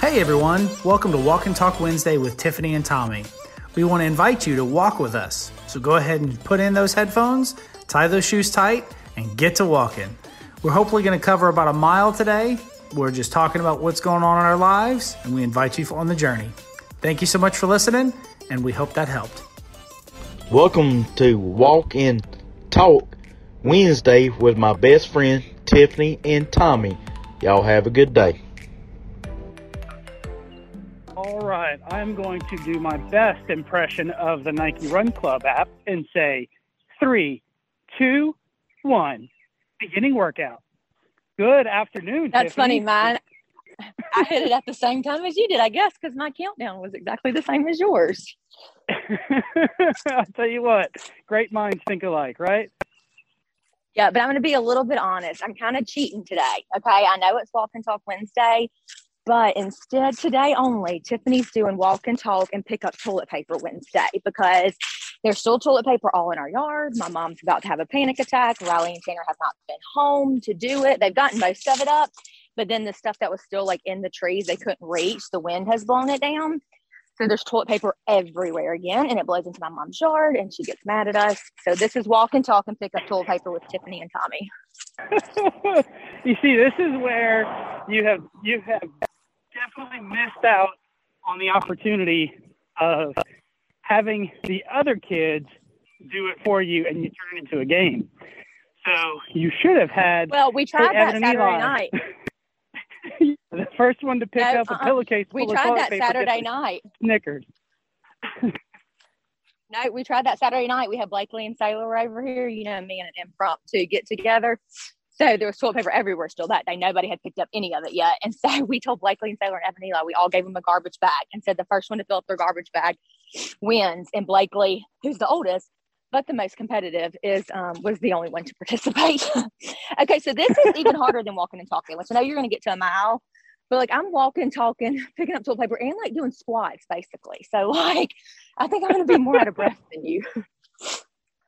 Hey everyone, welcome to Walk and Talk Wednesday with Tiffany and Tommy. We want to invite you to walk with us. So go ahead and put in those headphones, tie those shoes tight, and get to walking. We're hopefully going to cover about a mile today. We're just talking about what's going on in our lives, and we invite you on the journey. Thank you so much for listening, and we hope that helped. Welcome to Walk and Talk Wednesday with my best friend Tiffany and Tommy. Y'all have a good day. All right, I'm going to do my best impression of the Nike Run Club app and say three, two, one, beginning workout. Good afternoon. That's Tiffany. funny, man. I hit it at the same time as you did, I guess, because my countdown was exactly the same as yours. I'll tell you what, great minds think alike, right? Yeah, but I'm going to be a little bit honest. I'm kind of cheating today. Okay. I know it's Walk and Talk Wednesday, but instead, today only, Tiffany's doing Walk and Talk and pick up toilet paper Wednesday because there's still toilet paper all in our yard. My mom's about to have a panic attack. Riley and Tanner have not been home to do it. They've gotten most of it up, but then the stuff that was still like in the trees, they couldn't reach. The wind has blown it down. So there's toilet paper everywhere again, and it blows into my mom's yard, and she gets mad at us. So this is walk and talk and pick up toilet paper with Tiffany and Tommy. you see, this is where you have you have definitely missed out on the opportunity of having the other kids do it for you, and you turn it into a game. So you should have had Well, we tried that Saturday night. the first one to pick No, up a uh-uh. pillowcase We tried that Saturday night. Snickers. No, we tried that Saturday night. We had Blakely and Sailor over here, you know, me and an impromptu get together. So there was toilet paper everywhere still that day. Nobody had picked up any of it yet. And so we told Blakely and Sailor and Evan Eli, we all gave them a garbage bag and said the first one to fill up their garbage bag wins. And Blakely, who's the oldest, but the most competitive, is um, was the only one to participate. okay, so this is even harder than walking and talking, which I know you're going to get to a mile, but like I'm walking, talking, picking up toilet paper, and like doing squats basically. So like I think I'm going to be more out of breath than you.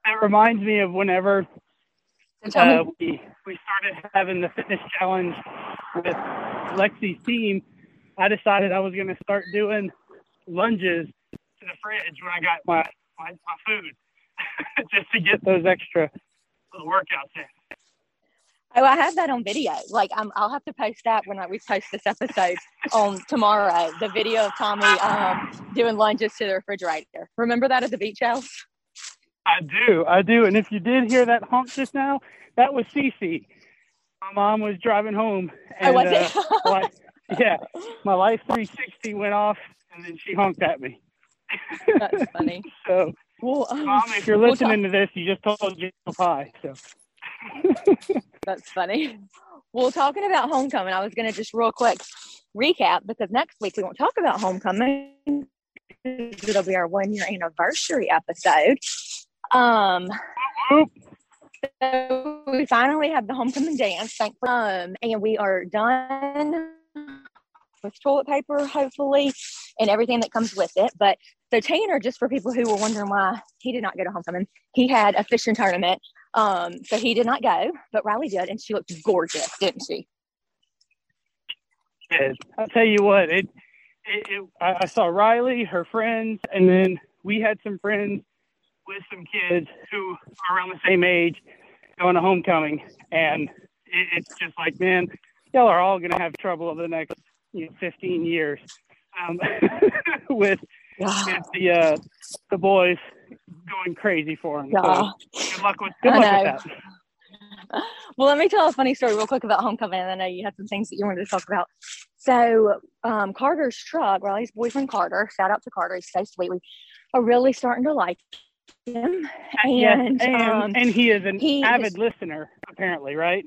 That reminds me of whenever uh, we we started having the fitness challenge with Lexi's team. I decided I was going to start doing lunges to the fridge when I got my my, my food, just to get those extra little workouts in. oh, I have that on video. Like I'm, I'll have to post that when I, we post this episode on tomorrow. The video of Tommy um, doing lunges to the refrigerator. Remember that at the beach house? I do, I do. And if you did hear that honk just now, that was Cece. My mom was driving home, and oh, was uh, like, yeah, my life 360 went off, and then she honked at me. That's funny. So, Well, um, mom, if you're we'll listening to this, you just told Jill hi. So, That's funny. Well, talking about homecoming, I was going to just real quick recap because next week we won't talk about homecoming. It'll be our one year anniversary episode. Um, so we finally have the homecoming dance, thank um, and we are done with toilet paper, hopefully, and everything that comes with it. But so Tanner, just for people who were wondering why he did not go to homecoming, he had a fishing tournament um, so he did not go, but Riley did, and she looked gorgeous, didn't she? Yeah, I'll tell you what, it, it, it I, I saw Riley, her friends, and then we had some friends with some kids who are around the same age going to homecoming, and it, it's just like, man, y'all are all going to have trouble over the next you know, 15 years um, with, with the uh, the boys going crazy for them. Yeah. So good luck with good luck with that. Well, let me tell a funny story real quick about homecoming. And I know you had some things that you wanted to talk about. So, um, Carter's truck, Riley's boyfriend Carter, shout out to Carter, he's so sweet. We are really starting to like him. Yes, And, and, um, and he is an he avid is- listener, apparently, right?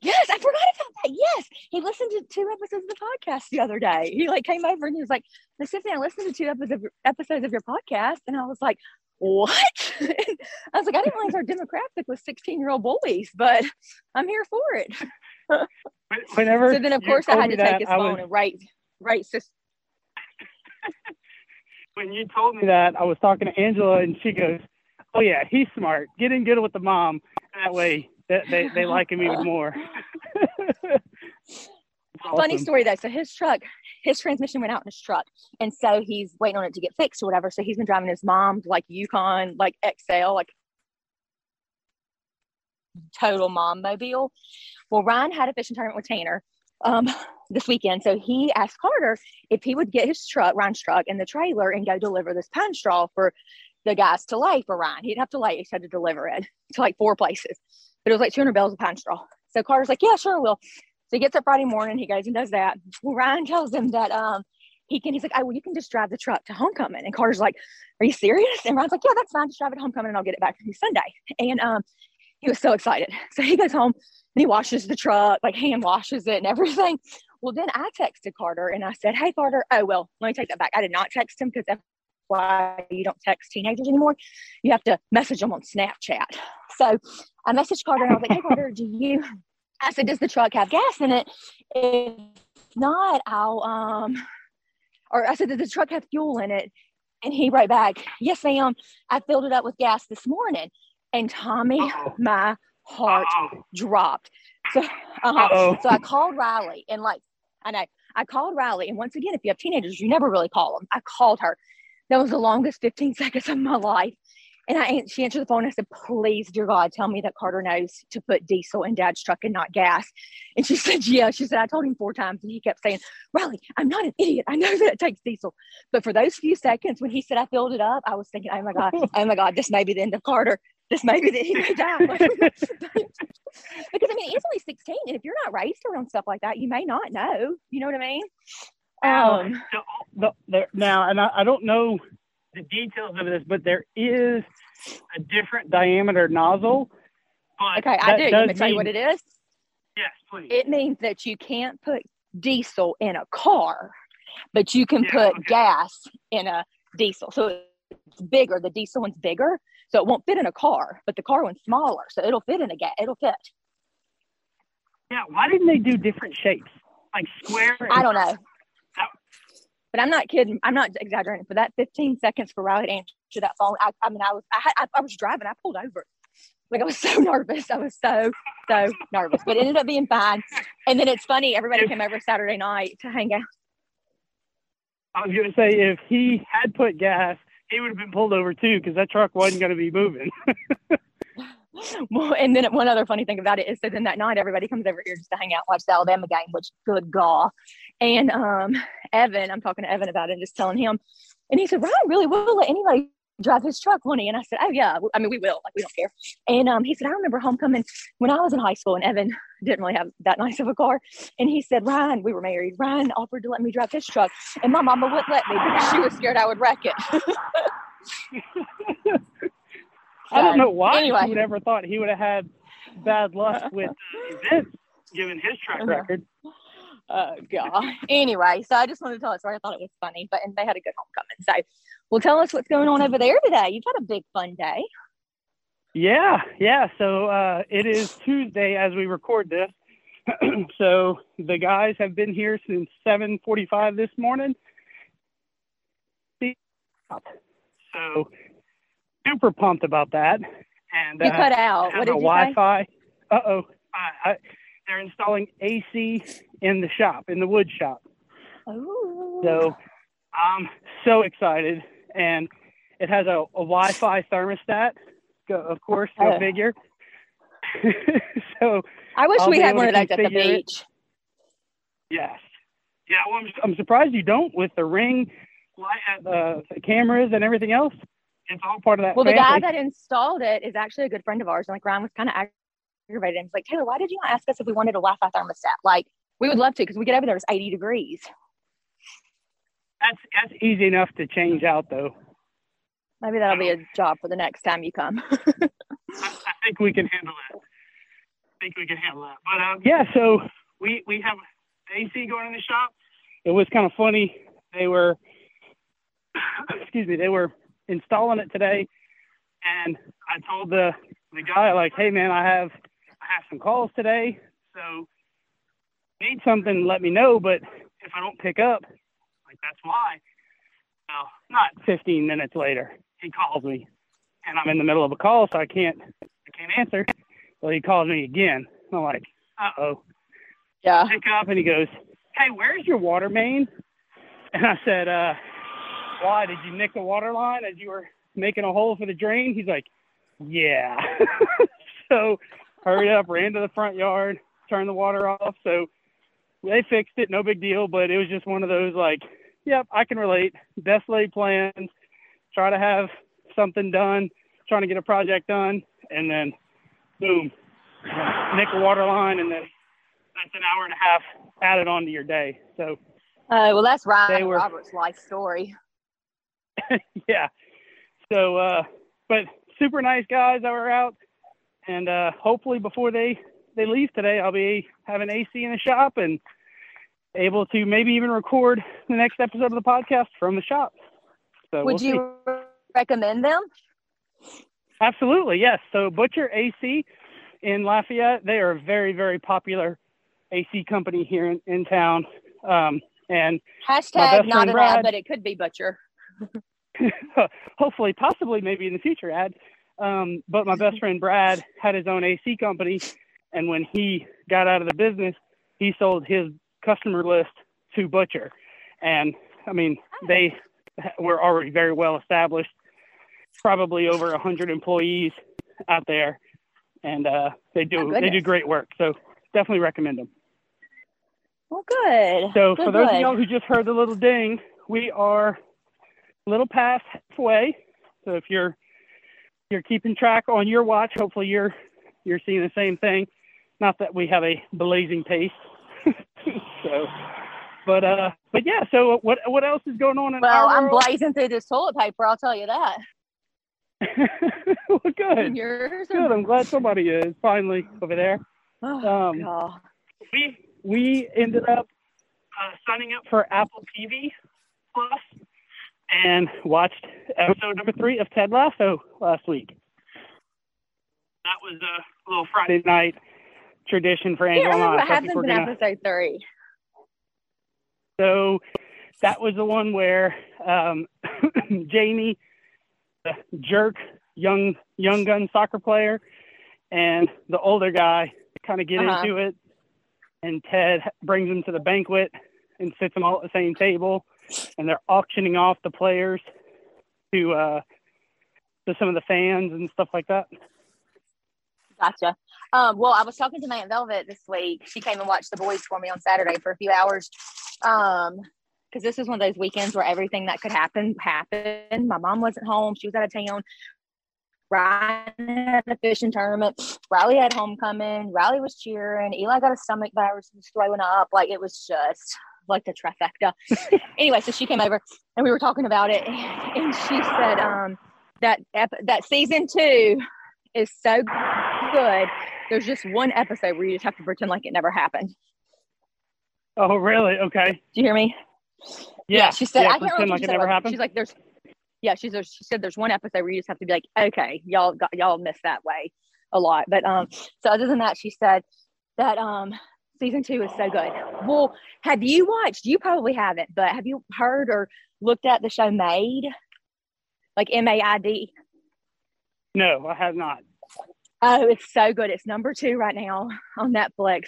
Yes, I forgot about that. Yes, he listened to two episodes of the podcast the other day. He like came over and he was like, "Miss Tiffany, I listened to two episodes of your, episodes of your podcast," and I was like, "What?" I was like, "I didn't realize our demographic was sixteen-year-old boys, but I'm here for it." Whenever So then, of course, I had to take that, his I phone was- and write write sis- when you told me that, I was talking to Angela, and she goes, "Oh yeah, he's smart. Get in good with the mom. That way, that they they like him even more." awesome. Funny story though. So his truck, his transmission went out in his truck, and so he's waiting on it to get fixed or whatever. So he's been driving his mom's like Yukon, like XL, like total mom mobile. Well, Ryan had a fishing tournament with Tanner um, this weekend, so he asked Carter if he would get his truck, Ryan's truck, in the trailer and go deliver this pine straw for the guys to lay for Ryan. He'd have to lay. He had to deliver it to like four places, but it was like 200 bales of pine straw. So Carter's like, yeah, sure, will. So he gets up Friday morning. He goes and does that. Well, Ryan tells him that um, he can. He's like, oh, well, you can just drive the truck to homecoming. And Carter's like, are you serious? And Ryan's like, yeah, that's fine. Just drive it homecoming, and I'll get it back to you Sunday. And um, he was so excited. So he goes home and he washes the truck, like hand washes it and everything. Well, then I texted Carter and I said, Hey, Carter. Oh, well, let me take that back. I did not text him because that's why you don't text teenagers anymore. You have to message them on Snapchat. So I messaged Carter and I was like, Hey, Carter, do you? I said, Does the truck have gas in it? If not, I'll, um, or I said, Does the truck have fuel in it? And he wrote back, Yes, ma'am. I filled it up with gas this morning. And Tommy, Uh-oh. my heart Uh-oh. dropped. So, uh-huh. So I called Riley and like, I know I called Riley. And once again, if you have teenagers, you never really call them. I called her. That was the longest 15 seconds of my life. And I she answered the phone. And I said, please, dear God, tell me that Carter knows to put diesel in dad's truck and not gas. And she said, yeah. She said, I told him four times. And he kept saying, Riley, I'm not an idiot. I know that it takes diesel. But for those few seconds when he said I filled it up, I was thinking, oh my God, oh my God, this may be the end of Carter. This may be that he may die. because I mean, he's only 16. And if you're not raised around stuff like that, you may not know. You know what I mean? Now, Um, the, the, now, and I, I don't know the details of this, but there is a different diameter nozzle. But okay, I do. Let me tell you what it is? Yes, please. It means that you can't put diesel in a car, but you can Yeah, put okay. gas in a diesel. So it's bigger. The diesel one's bigger, so it won't fit in a car, but the car one's smaller, so it'll fit in a gap. It'll fit. yeah, why didn't they do different shapes? Like square? and- I don't know. Oh. But I'm not kidding. I'm not exaggerating. For that 15 seconds for Riley to answer that phone, I, I mean, I was, I, had, I, I was driving. I pulled over. Like I was so nervous. I was so, so nervous. But it ended up being fine. And then it's funny. Everybody came over Saturday night to hang out. I was to say, if he had put gas, he would have been pulled over too because that truck wasn't going to be moving. Well, and then one other funny thing about it is, so then that night everybody comes over here just to hang out, watch the Alabama game, which good gaw. And um, Evan, I'm talking to Evan about it, and just telling him, and he said, Ryan really will let anybody drive his truck, won't he? And I said, Oh yeah, I mean we will, like we don't care. And um, he said, I remember homecoming when I was in high school, and Evan didn't really have that nice of a car, and he said, Ryan, we were married. Ryan offered to let me drive his truck, and my mama wouldn't let me because she was scared I would wreck it. I don't know why Anyway, he would ever thought he would have had bad luck with uh, events, given his track Uh-huh. record. Oh god. Anyway, so I just wanted to tell us story. I thought it was funny, but and they had a good homecoming. So, well, tell us what's going on over there today. You've had a big fun day. Yeah, yeah. So uh, it is Tuesday as we record this. so the guys have been here since 7:45 this morning. So super pumped about that. And You uh, cut out. What did you say? Wi-Fi. Uh oh. I, they're installing AC in the shop, in the wood shop. Ooh. So I'm so excited, and it has a, a Wi-Fi thermostat. Go, of course, go Oh. figure. so I wish I'll we had one of those at the configure it. yes, yeah. Well, I'm, I'm surprised you don't with the ring, uh, cameras, and everything else. It's all part of that. Well, the guy that installed it is actually a good friend of ours. And like Ryan was kind of aggravated and was like, Taylor, why did you not ask us if we wanted a Wi-Fi thermostat? Like, we would love to because we get over there, it's 80 degrees. That's that's easy enough to change out, though. Maybe that'll be a job for the next time you come. I, I think we can handle that. I think we can handle that. But um, yeah, so we we have AC going in the shop. It was kind of funny. They were, excuse me, they were installing it today, and I told the the guy like, hey man, I have I have some calls today, so need something, let me know. But if I don't pick up, like that's why. Well, not 15 minutes later, he calls me, and I'm in the middle of a call, so I can't I can't answer. Well, he calls me again. I'm like, uh oh. yeah. Pick up, and he goes, "Hey, where's your water main?" And I said, uh, "Why did you nick the water line as you were making a hole for the drain?" He's like, "Yeah." so hurried up, ran to the front yard, turned the water off. So they fixed it, no big deal. But it was just one of those like, "Yep, I can relate." Best laid plans. Try to have something done, trying to get a project done, and then boom, nick a water line, and then that's an hour and a half added on to your day. So, uh, well, that's Ryan were- Roberts' life story. yeah. So, uh, but super nice guys that were out, and uh, hopefully before they they leave today, I'll be having AC in the shop and able to maybe even record the next episode of the podcast from the shop. So Would we'll you see. recommend them? Absolutely, yes. So Butcher AC in Lafayette, they are a very, very popular AC company here in, in town. Um, and Hashtag not an Brad. ad, but it could be Butcher. hopefully, possibly, maybe in the future, ad. Um, but my best friend Brad had his own AC company, and when he got out of the business, he sold his customer list to Butcher. And I mean, they were already very well established, probably over a hundred employees out there, and uh, they do Oh, they do great work. So definitely recommend them. Well, good. So Good, for those good. of y'all who just heard the little ding, we are a little past halfway. So if you're you're keeping track on your watch, hopefully you're you're seeing the same thing. Not that we have a blazing pace. so but uh but yeah, so what what else is going on in Well, I'm world? blazing through this toilet paper. I'll tell you that. well, good. Yours Good. I'm glad somebody is finally over there. Oh, Um, God. we we ended up uh, signing up for Apple TV Plus and watched episode number three of Ted Lasso last week. That was a little Friday night tradition for Angela remember what So happens in gonna- episode three. So that was the one where um, Jamie, the jerk young young gun soccer player, and the older guy kind of get Uh-huh. into it, and Ted brings them to the banquet and sits them all at the same table, and they're auctioning off the players to uh, to some of the fans and stuff like that. Gotcha. Um, well, I was talking to my Aunt Velvet this week. She came and watched the boys for me on Saturday for a few hours. Um, because this is one of those weekends where everything that could happen happened. My mom wasn't home; she was out of town. Ryan had a fishing tournament. Riley had homecoming. Riley was cheering. Eli got a stomach virus and was throwing up. Like it was just like the trifecta. anyway, so she came over and we were talking about it, and she said um, that ep- that season two is so good. There's just one episode where you just have to pretend like it never happened. Oh, really? Okay. Do you hear me? Yeah. she said. yeah, I can't pretend remember like she it never happened. She's like, there's. Yeah, she's she said there's one episode where you just have to be like, okay, y'all got y'all missed that way a lot. But um, so other than that, she said that um season two is so good. Well, have you watched? You probably haven't, but have you heard or looked at the show Maid? Like M A I D. no, I have not. Oh, it's so good. It's number two right now on Netflix.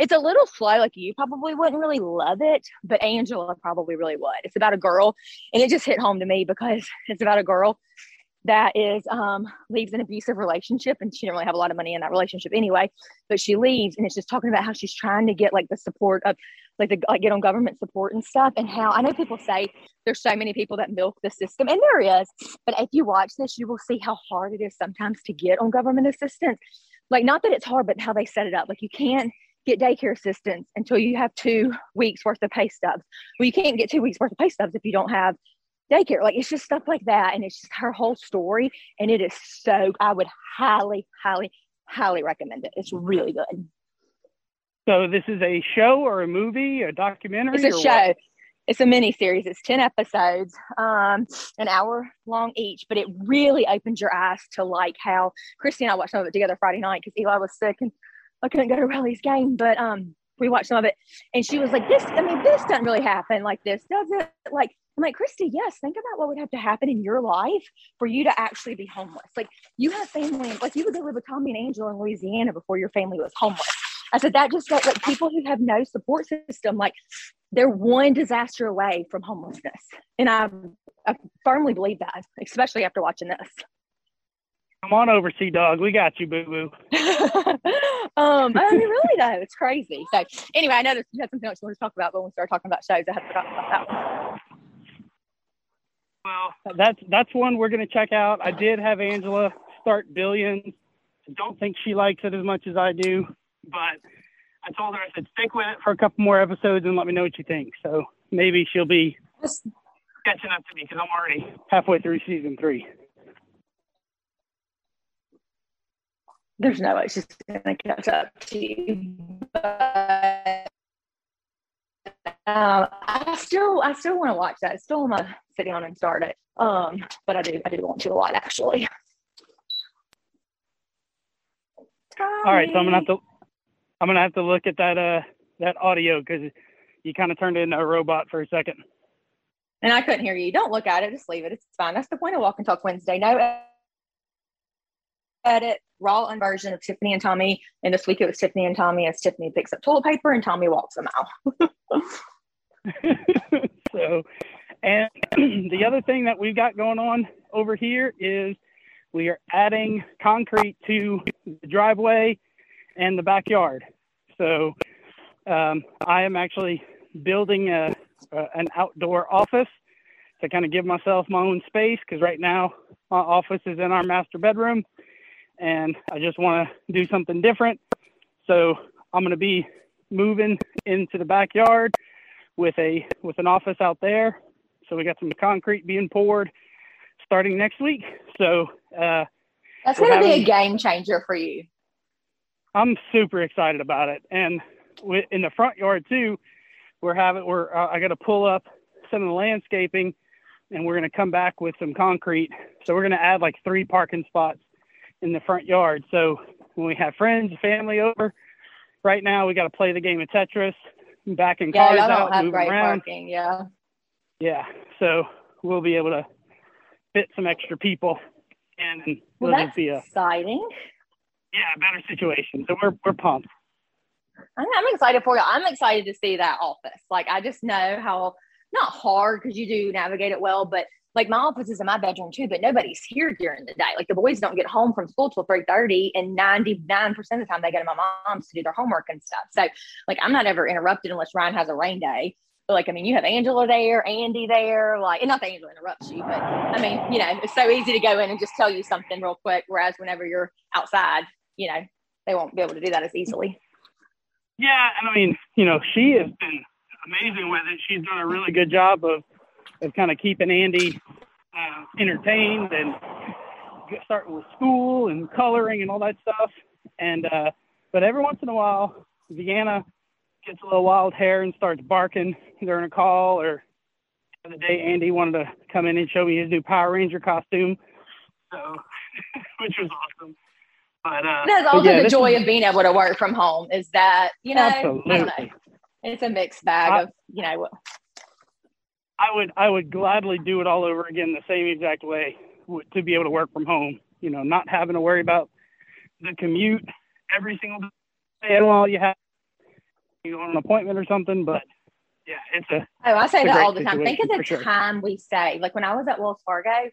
It's a little slow, like you probably wouldn't really love it, but Angela probably really would. It's about a girl, and it just hit home to me because it's about a girl that is um leaves an abusive relationship and she didn't really have a lot of money in that relationship anyway but she leaves and it's just talking about how she's trying to get like the support of like the like get on government support and stuff and how i know people say there's so many people that milk the system and there is but if you watch this you will see how hard it is sometimes to get on government assistance. Like not that it's hard but how they set it up. Like you can't get daycare assistance until you have two weeks worth of pay stubs. Well you can't get two weeks worth of pay stubs if you don't have daycare. Like it's just stuff like that and it's just her whole story and it is so i would highly highly highly recommend it. It's really good. So this is a show or a movie, a documentary? it's a show what? it's a mini series it's 10 episodes um an hour long each but it really opens your eyes to like how christy and i watched some of it together friday night because eli was sick and i couldn't go to riley's game but um we watched some of it. And she was like this i mean this doesn't really happen like this does it? Like i'm like christy yes think about what would have to happen in your life for you to actually be homeless like you have family like you would go live with tommy and Angel in louisiana before your family was homeless I said that just like, like people who have no support system, like they're one disaster away from homelessness. And I, I firmly believe that, especially after watching this. Come on over, Sea Dog. We got you, boo boo. um, I mean, really though, it's crazy. So anyway, I know you had something else you want to talk about, but when we start talking about shows, I had forgotten about that one. Well, that's that's one we're going to check out. I did have Angela start Billions. I don't think she likes it as much as I do, but I told her I said stick with it for a couple more episodes and let me know what you think. So maybe she'll be catching up to me because I'm already halfway through season three. There's no way she's gonna catch up to you, but um, I still I still want to watch that. It's still on my sitting on and start it. Um, but I do I do want to a lot actually. All right, so I'm gonna have to I'm gonna have to look at that uh that audio because you kind of turned into a robot for a second. And I couldn't hear you. Don't look at it. Just leave it. It's fine. That's the point of Walk and Talk Wednesday. No edit, raw unversion of Tiffany and Tommy. And this week it was Tiffany and Tommy as Tiffany picks up toilet paper and Tommy walks them out. so, and the other thing that we've got going on over here is we are adding concrete to the driveway and the backyard. So um, I am actually building a, a, an outdoor office to kind of give myself my own space because right now my office is in our master bedroom and I just want to do something different. So I'm going to be moving into the backyard with a with an office out there. So we got some concrete being poured starting next week. So uh, that's going to be a game changer for you. I'm super excited about it, and in the front yard too, we're having we're uh, I got to pull up some of the landscaping, and we're going to come back with some concrete. So we're going to add like three parking spots in the front yard. So when we have friends, and family over, right now we got to play the game of Tetris, backing yeah, cars out, have moving around. parking. Yeah. Yeah, so we'll be able to fit some extra people, and Well, that's be a exciting. yeah better situation. So we're we're pumped. I'm, I'm excited for you. I'm excited to see that office. Like, I just know how not hard because you do navigate it well, but like my office is in my bedroom too, but nobody's here during the day. Like the boys don't get home from school till 3:30, and 99% of the time they go to my mom's to do their homework and stuff. So like I'm not ever interrupted unless Ryan has a rain day. But like, I mean, you have Angela there, Andy there, like, and not that Angela interrupts you, but I mean, you know, it's so easy to go in and just tell you something real quick. Whereas whenever you're outside, you know, they won't be able to do that as easily. Yeah, and I mean, you know, she has been amazing with it. She's done a really good job of of kind of keeping Andy uh, entertained and starting with school and coloring and all that stuff. And uh, but every once in a while, Vienna gets a little wild hair and starts barking during a call. Or the other day, Andy wanted to come in and show me his new Power Ranger costume, so which was awesome. But uh, That's also yeah, the joy is- of being able to work from home is that, you know, know. It's a mixed bag I- of, you know, I would I would gladly do it all over again the same exact way to be able to work from home. You know, not having to worry about the commute every single day. And while you have you on an appointment or something, but yeah, it's a Oh, I say that all the time. Think of the sure. time we save. Like when I was at Wells Fargo,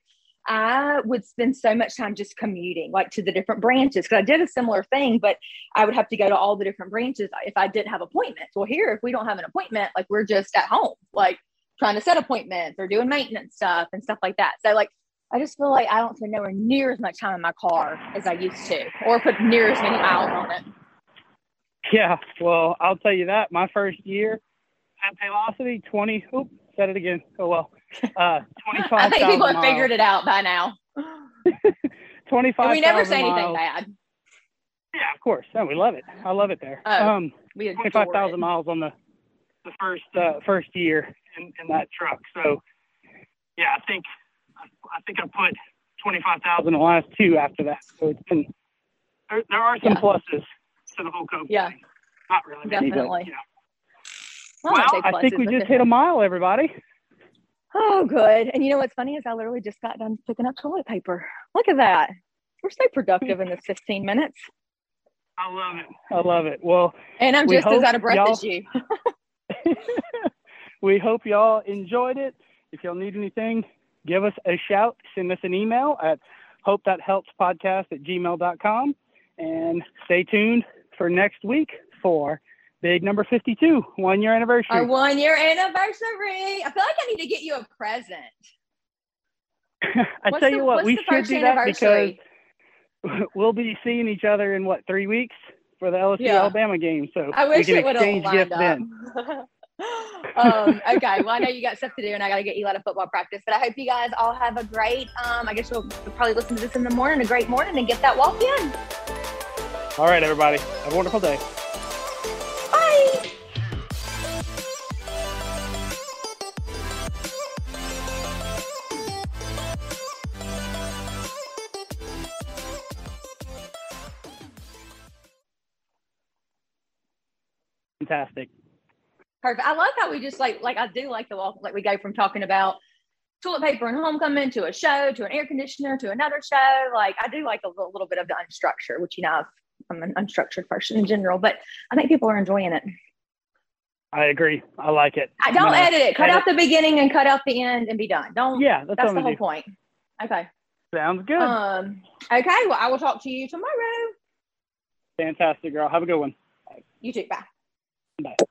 I would spend so much time just commuting, like to the different branches. Because I did a similar thing, but I would have to go to all the different branches if I didn't have appointments. Well, here, if we don't have an appointment, like we're just at home, like trying to set appointments or doing maintenance stuff and stuff like that. So, like, I just feel like I don't spend nowhere near as much time in my car as I used to, or put near as many miles on it. yeah. Well, I'll tell you that my first year at Paylocity, twenty. Oop, said it again. Oh well. Uh, twenty I think people have figured it out by now. twenty-five. And we never say anything bad. Yeah, of course. No, we love it. I love it there. Oh. Um, We adore twenty five it. miles on the the first uh, first year in, in that truck. So yeah, I think I think I put twenty five thousand the last two after that. So it's been there, there are some Yeah. pluses to the whole COVID. Yeah. thing. Not really. many, but, Definitely. yeah. Well, Well, take think we just hit a mile, everybody. Oh, good. And you know what's funny is I literally just got done picking up toilet paper. Look at that. We're so productive in this 15 minutes. I love it. I love it. Well, and I'm just as out of breath as you. we hope y'all enjoyed it. If y'all need anything, give us a shout. Send us an email at hope that helps podcast at gmail.com. And stay tuned for next week for big number 52, one year anniversary. Our one year anniversary. I feel like I need to get you a present. I What's tell the- you what, we should first do that because we'll be seeing each other in what, three weeks for the LSU Yeah. Alabama game. So I wish we it can would have exchange lined gifts up. then. um, okay, well, I know you got stuff to do, and I got to get Eli to football practice. But I hope you guys all have a great. Um, I guess you'll probably listen to this in the morning, a great morning, and get that walk in. All right, everybody. Have a wonderful day. Fantastic. Perfect. I love how we just like like I do like the walk like we go from talking about toilet paper and homecoming to a show to an air conditioner to another show. Like I do like a little, little bit of the unstructured, which you know I'm an unstructured person in general, but I think people are enjoying it. I agree. I like it. I don't edit it. Cut edit- out the beginning and cut out the end and be done. Don't. Yeah, that's, that's the whole gonna point. Okay. Sounds good. Um. Okay. Well, I will talk to you tomorrow. Fantastic, girl. Have a good one. You too. Bye. Bye.